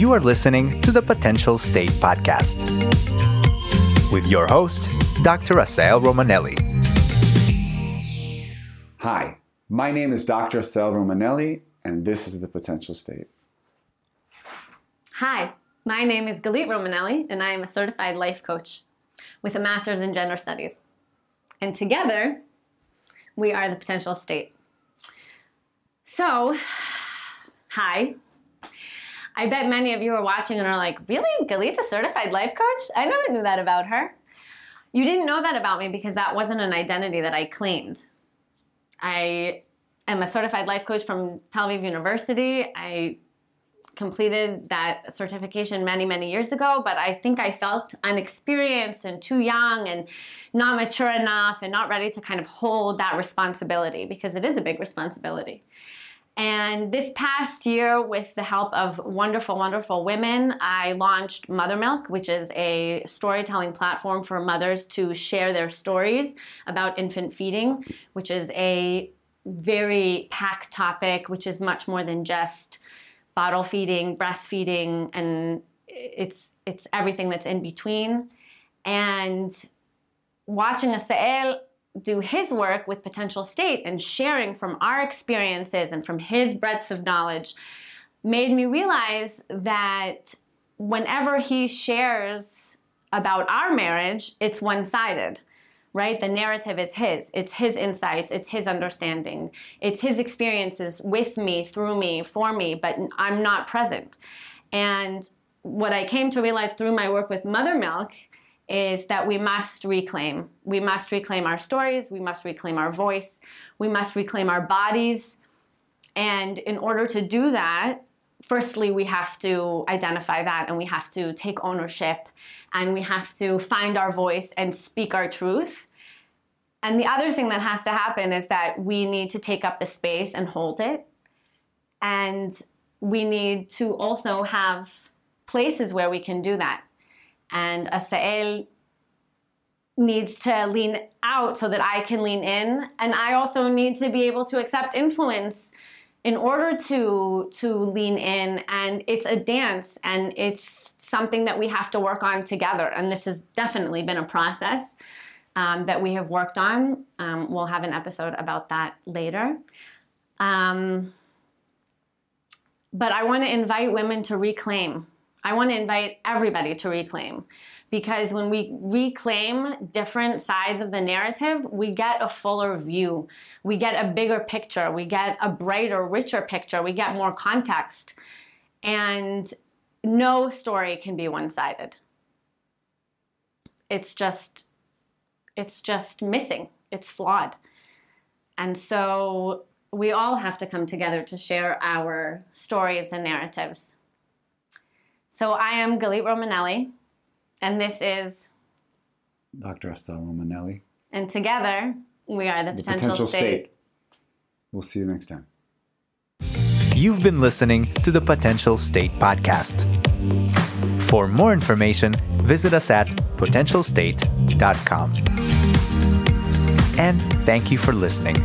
You are listening to the Potential State Podcast with your host, Dr. Asael Romanelli. Hi, my name is Dr. Asael Romanelli, and this is the Potential State. Hi, my name is Galit Romanelli, and I am a certified life coach with a master's in gender studies. And together, we are the Potential State. So, hi. I bet many of you are watching and are like, really? Galit's a certified life coach? I never knew that about her. You didn't know that about me because that wasn't an identity that I claimed. I am a certified life coach from Tel Aviv University. I completed that certification many, many years ago, but I think I felt unexperienced and too young and not mature enough and not ready to kind of hold that responsibility because it is a big responsibility. And this past year, with the help of wonderful, wonderful women, I launched Mother Milk, which is a storytelling platform for mothers to share their stories about infant feeding, which is a very packed topic, which is much more than just bottle feeding, breastfeeding, and it's it's everything that's in between. And watching Asael do his work with potential state and sharing from our experiences and from his breadth of knowledge made me realize that whenever he shares about our marriage, it's one sided, right? The narrative is his. It's his insights, it's his understanding, it's his experiences with me, through me, for me, but I'm not present. And what I came to realize through my work with Mother Milk is that we must reclaim. We must reclaim our stories, we must reclaim our voice, we must reclaim our bodies. And in order to do that, firstly, we have to identify that and we have to take ownership and we have to find our voice and speak our truth. And the other thing that has to happen is that we need to take up the space and hold it. And we need to also have places where we can do that and Asael needs to lean out so that I can lean in. And I also need to be able to accept influence in order to to lean in. And it's a dance and it's something that we have to work on together. And this has definitely been a process um, that we have worked on. Um, we'll have an episode about that later. Um, but I want to invite women to reclaim I want to invite everybody to reclaim because when we reclaim different sides of the narrative, we get a fuller view. We get a bigger picture. We get a brighter, richer picture. We get more context. And no story can be one-sided. It's just it's just missing. It's flawed. And so we all have to come together to share our stories and narratives. So I am Galit Romanelli, and this is Dr. Asael Romanelli. And together, we are the, The potential, Potential state. State. We'll see you next time. You've been listening to the Potential State Podcast. For more information, visit us at potentialstate.com. And thank you for listening.